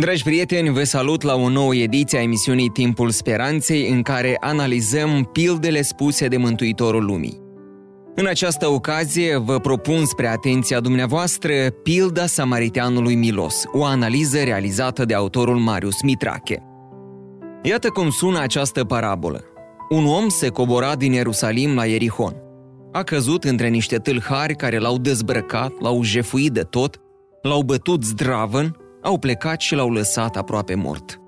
Dragi prieteni, vă salut la o nouă ediție a emisiunii Timpul Speranței în care analizăm pildele spuse de Mântuitorul Lumii. În această ocazie vă propun spre atenția dumneavoastră pilda Samariteanului Milos, o analiză realizată de autorul Marius Mitrache. Iată cum sună această parabolă. Un om se cobora din Ierusalim la Ierihon. A căzut între niște tâlhari care l-au dezbrăcat, l-au jefuit de tot, l-au bătut zdravăn au plecat și l-au lăsat aproape mort.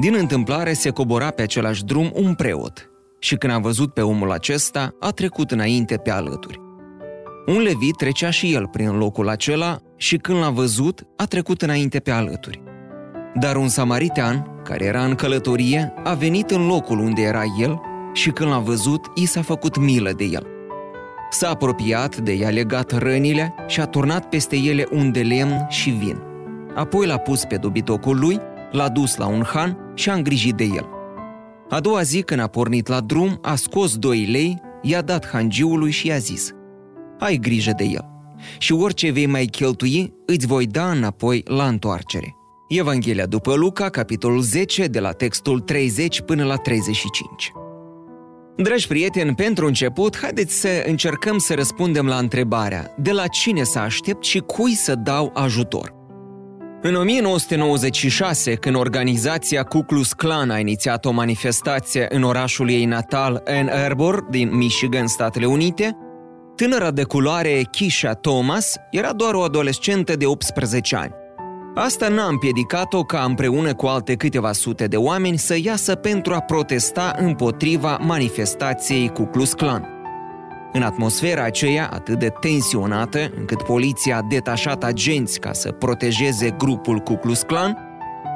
Din întâmplare se cobora pe același drum un preot și când a văzut pe omul acesta, a trecut înainte pe alături. Un levit trecea și el prin locul acela și când l-a văzut, a trecut înainte pe alături. Dar un samaritean, care era în călătorie, a venit în locul unde era el și când l-a văzut, i s-a făcut milă de el. S-a apropiat de i-a legat rănile și a turnat peste ele un de lemn și vin. Apoi l-a pus pe dobitocul lui, l-a dus la un han și a îngrijit de el. A doua zi, când a pornit la drum, a scos doi lei, i-a dat hangiului și i-a zis Ai grijă de el și orice vei mai cheltui, îți voi da înapoi la întoarcere. Evanghelia după Luca, capitolul 10, de la textul 30 până la 35. Dragi prieteni, pentru început, haideți să încercăm să răspundem la întrebarea de la cine să aștept și cui să dau ajutor. În 1996, când organizația Ku Klux Klan a inițiat o manifestație în orașul ei natal, Ann Arbor, din Michigan, Statele Unite, tânăra de culoare Kisha Thomas era doar o adolescentă de 18 ani. Asta n-a împiedicat-o ca împreună cu alte câteva sute de oameni să iasă pentru a protesta împotriva manifestației Ku Klux Klan. În atmosfera aceea atât de tensionată, încât poliția a detașat agenți ca să protejeze grupul Ku Klux Klan,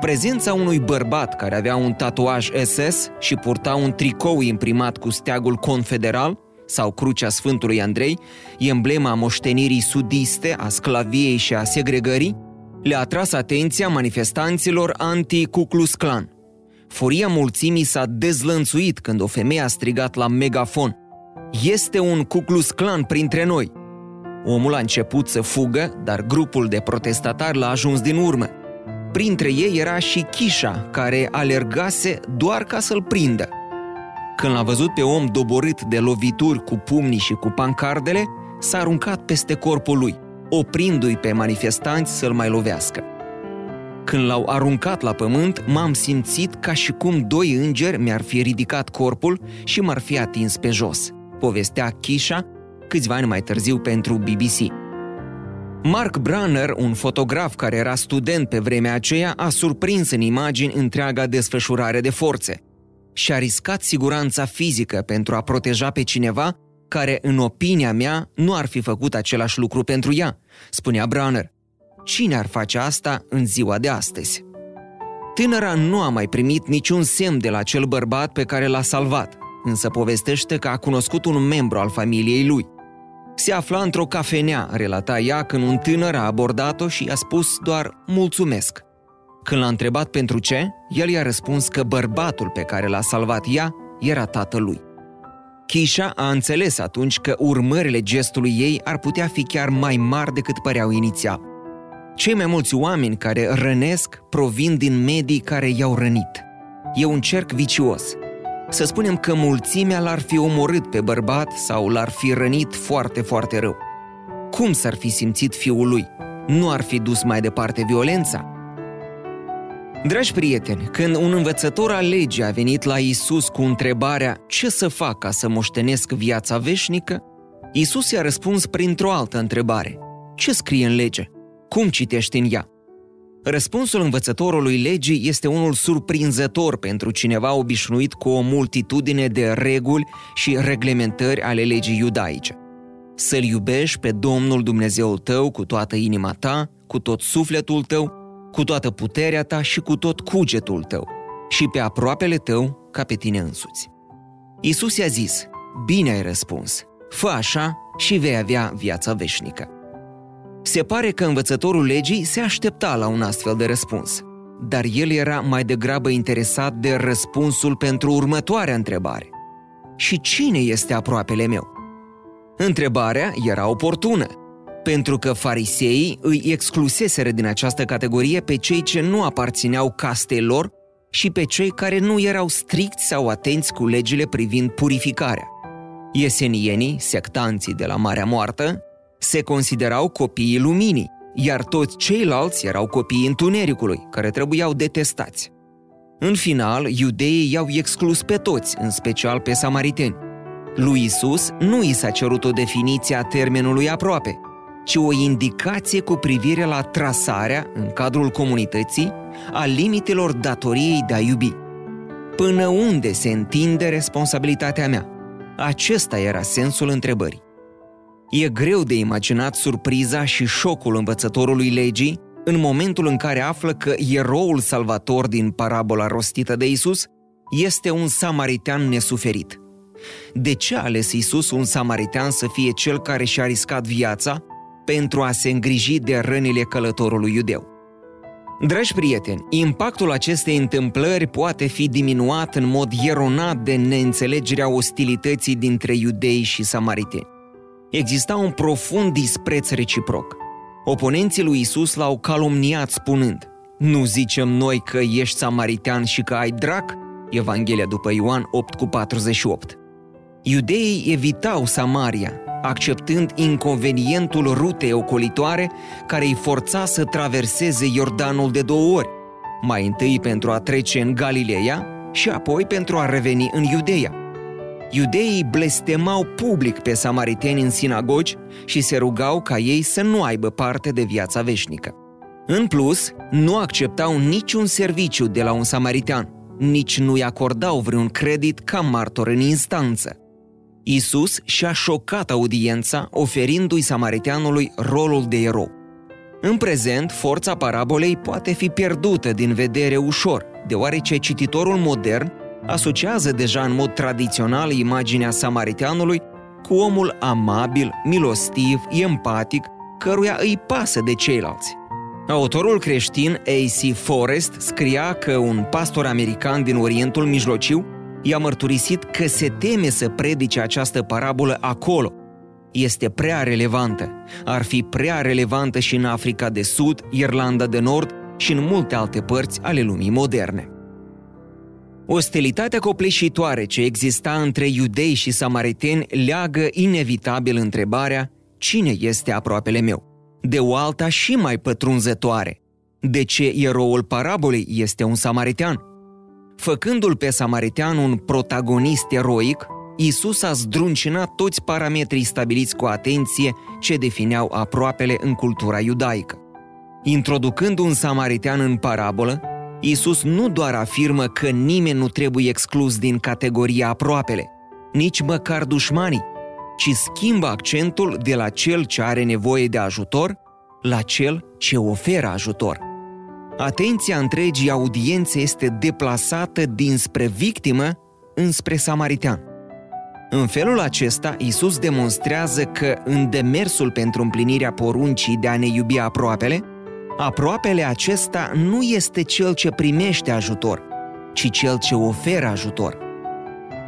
prezența unui bărbat care avea un tatuaj SS și purta un tricou imprimat cu steagul confederal sau crucea Sfântului Andrei, emblema moștenirii sudiste, a sclaviei și a segregării, le-a atras atenția manifestanților anti-Ku Klux Klan. Furia mulțimii s-a dezlănțuit când o femeie a strigat la megafon – este un cuclus clan printre noi. Omul a început să fugă, dar grupul de protestatari l-a ajuns din urmă. Printre ei era și Chișa, care alergase doar ca să-l prindă. Când l-a văzut pe om doborât de lovituri cu pumnii și cu pancardele, s-a aruncat peste corpul lui, oprindu-i pe manifestanți să-l mai lovească. Când l-au aruncat la pământ, m-am simțit ca și cum doi îngeri mi-ar fi ridicat corpul și m-ar fi atins pe jos povestea Kisha câțiva ani mai târziu pentru BBC. Mark Branner, un fotograf care era student pe vremea aceea, a surprins în imagini întreaga desfășurare de forțe și a riscat siguranța fizică pentru a proteja pe cineva care, în opinia mea, nu ar fi făcut același lucru pentru ea, spunea Branner. Cine ar face asta în ziua de astăzi? Tânăra nu a mai primit niciun semn de la cel bărbat pe care l-a salvat însă povestește că a cunoscut un membru al familiei lui. Se afla într-o cafenea, relata ea, când un tânăr a abordat-o și i-a spus doar mulțumesc. Când l-a întrebat pentru ce, el i-a răspuns că bărbatul pe care l-a salvat ea era tatălui. Kisha a înțeles atunci că urmările gestului ei ar putea fi chiar mai mari decât păreau inițial. Cei mai mulți oameni care rănesc provin din medii care i-au rănit. E un cerc vicios – să spunem că mulțimea l-ar fi omorât pe bărbat sau l-ar fi rănit foarte, foarte rău. Cum s-ar fi simțit fiul lui? Nu ar fi dus mai departe violența? Dragi prieteni, când un învățător al legii a venit la Isus cu întrebarea ce să fac ca să moștenesc viața veșnică, Isus i-a răspuns printr-o altă întrebare. Ce scrie în lege? Cum citești în ea? Răspunsul învățătorului legii este unul surprinzător pentru cineva obișnuit cu o multitudine de reguli și reglementări ale legii iudaice. Să-L iubești pe Domnul Dumnezeul tău cu toată inima ta, cu tot sufletul tău, cu toată puterea ta și cu tot cugetul tău, și pe aproapele tău ca pe tine însuți. Isus i-a zis, bine ai răspuns, fă așa și vei avea viața veșnică. Se pare că învățătorul legii se aștepta la un astfel de răspuns, dar el era mai degrabă interesat de răspunsul pentru următoarea întrebare. Și cine este aproapele meu? Întrebarea era oportună, pentru că fariseii îi excluseseră din această categorie pe cei ce nu aparțineau castei lor și pe cei care nu erau stricți sau atenți cu legile privind purificarea. Iesenienii, sectanții de la Marea Moartă, se considerau copiii luminii, iar toți ceilalți erau copiii întunericului, care trebuiau detestați. În final, iudeii i-au exclus pe toți, în special pe samariteni. Lui Isus nu i s-a cerut o definiție a termenului aproape, ci o indicație cu privire la trasarea, în cadrul comunității, a limitelor datoriei de a iubi. Până unde se întinde responsabilitatea mea? Acesta era sensul întrebării. E greu de imaginat surpriza și șocul învățătorului legii în momentul în care află că eroul salvator din parabola rostită de Isus este un samaritean nesuferit. De ce a ales Isus un samaritean să fie cel care și-a riscat viața pentru a se îngriji de rănile călătorului iudeu? Dragi prieteni, impactul acestei întâmplări poate fi diminuat în mod eronat de neînțelegerea ostilității dintre iudei și samariteni. Exista un profund dispreț reciproc. Oponenții lui Isus l-au calomniat spunând Nu zicem noi că ești samaritean și că ai drac? Evanghelia după Ioan 8 cu 48. Iudeii evitau Samaria, acceptând inconvenientul rutei ocolitoare care îi forța să traverseze Iordanul de două ori, mai întâi pentru a trece în Galileea și apoi pentru a reveni în Iudeea. Iudeii blestemau public pe samariteni în sinagogi și se rugau ca ei să nu aibă parte de viața veșnică. În plus, nu acceptau niciun serviciu de la un samaritan, nici nu-i acordau vreun credit ca martor în instanță. Isus și-a șocat audiența oferindu-i samariteanului rolul de erou. În prezent, forța parabolei poate fi pierdută din vedere ușor, deoarece cititorul modern asociază deja în mod tradițional imaginea samariteanului cu omul amabil, milostiv, empatic, căruia îi pasă de ceilalți. Autorul creștin A.C. Forrest scria că un pastor american din Orientul Mijlociu i-a mărturisit că se teme să predice această parabolă acolo. Este prea relevantă. Ar fi prea relevantă și în Africa de Sud, Irlanda de Nord și în multe alte părți ale lumii moderne. Ostilitatea copleșitoare ce exista între iudei și samariteni leagă inevitabil întrebarea cine este aproapele meu? De o alta și mai pătrunzătoare. De ce eroul parabolei este un samaritean? Făcându-l pe samaritean un protagonist eroic, Isus a zdruncinat toți parametrii stabiliți cu atenție ce defineau aproapele în cultura iudaică. Introducând un samaritean în parabolă, Isus nu doar afirmă că nimeni nu trebuie exclus din categoria aproapele, nici măcar dușmanii, ci schimbă accentul de la cel ce are nevoie de ajutor la cel ce oferă ajutor. Atenția întregii audiențe este deplasată dinspre victimă înspre samaritean. În felul acesta, Isus demonstrează că în demersul pentru împlinirea poruncii de a ne iubi aproapele, Aproapele acesta nu este cel ce primește ajutor, ci cel ce oferă ajutor.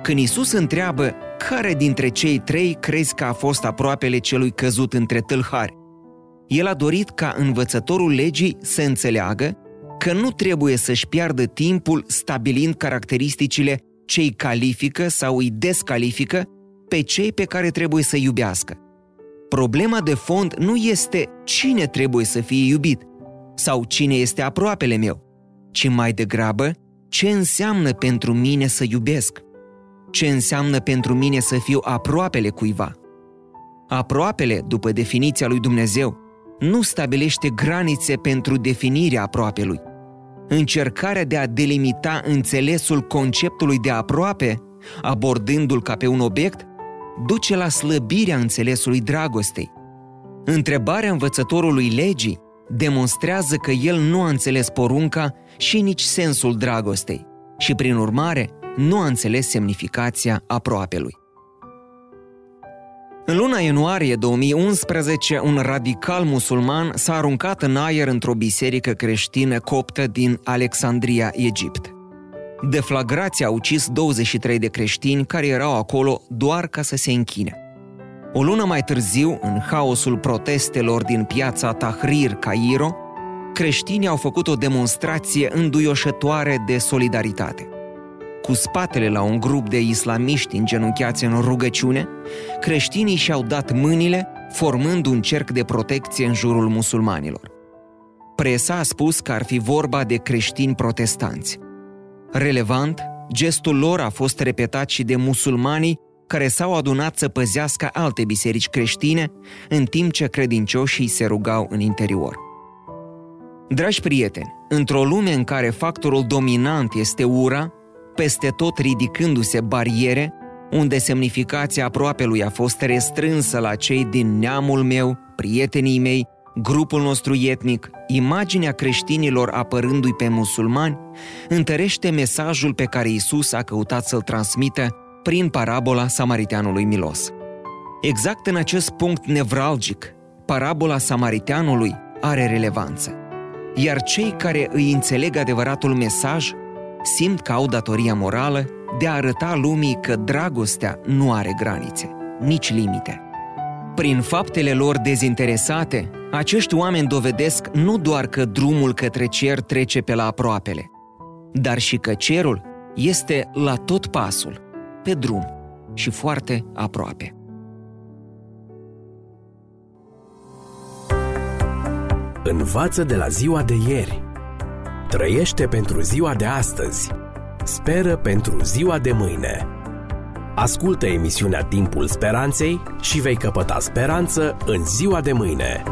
Când Isus întreabă care dintre cei trei crezi că a fost aproapele celui căzut între tâlhari, el a dorit ca învățătorul legii să înțeleagă că nu trebuie să-și piardă timpul stabilind caracteristicile ce îi califică sau îi descalifică pe cei pe care trebuie să iubească. Problema de fond nu este cine trebuie să fie iubit, sau cine este aproapele meu, ci mai degrabă ce înseamnă pentru mine să iubesc, ce înseamnă pentru mine să fiu aproapele cuiva. Aproapele, după definiția lui Dumnezeu, nu stabilește granițe pentru definirea aproapelui. Încercarea de a delimita înțelesul conceptului de aproape, abordându-l ca pe un obiect, duce la slăbirea înțelesului dragostei. Întrebarea învățătorului legii demonstrează că el nu a înțeles porunca și nici sensul dragostei și, prin urmare, nu a înțeles semnificația aproapelui. În luna ianuarie 2011, un radical musulman s-a aruncat în aer într-o biserică creștină coptă din Alexandria, Egipt. Deflagrația a ucis 23 de creștini care erau acolo doar ca să se închine. O lună mai târziu, în haosul protestelor din piața Tahrir, Cairo, creștinii au făcut o demonstrație înduioșătoare de solidaritate. Cu spatele la un grup de islamiști îngenunchiați în rugăciune, creștinii și-au dat mâinile, formând un cerc de protecție în jurul musulmanilor. Presa a spus că ar fi vorba de creștini protestanți. Relevant, gestul lor a fost repetat și de musulmanii care s-au adunat să păzească alte biserici creștine, în timp ce credincioșii se rugau în interior. Dragi prieteni, într-o lume în care factorul dominant este ura, peste tot ridicându-se bariere, unde semnificația aproapelui a fost restrânsă la cei din neamul meu, prietenii mei, grupul nostru etnic, imaginea creștinilor apărându-i pe musulmani, întărește mesajul pe care Isus a căutat să-l transmită prin parabola samariteanului milos. Exact în acest punct nevralgic, parabola samariteanului are relevanță. Iar cei care îi înțeleg adevăratul mesaj simt că au datoria morală de a arăta lumii că dragostea nu are granițe, nici limite. Prin faptele lor dezinteresate, acești oameni dovedesc nu doar că drumul către cer trece pe la aproapele, dar și că cerul este la tot pasul, pe drum și foarte aproape. Învață de la ziua de ieri. Trăiește pentru ziua de astăzi. Speră pentru ziua de mâine. Ascultă emisiunea Timpul Speranței și vei căpăta speranță în ziua de mâine.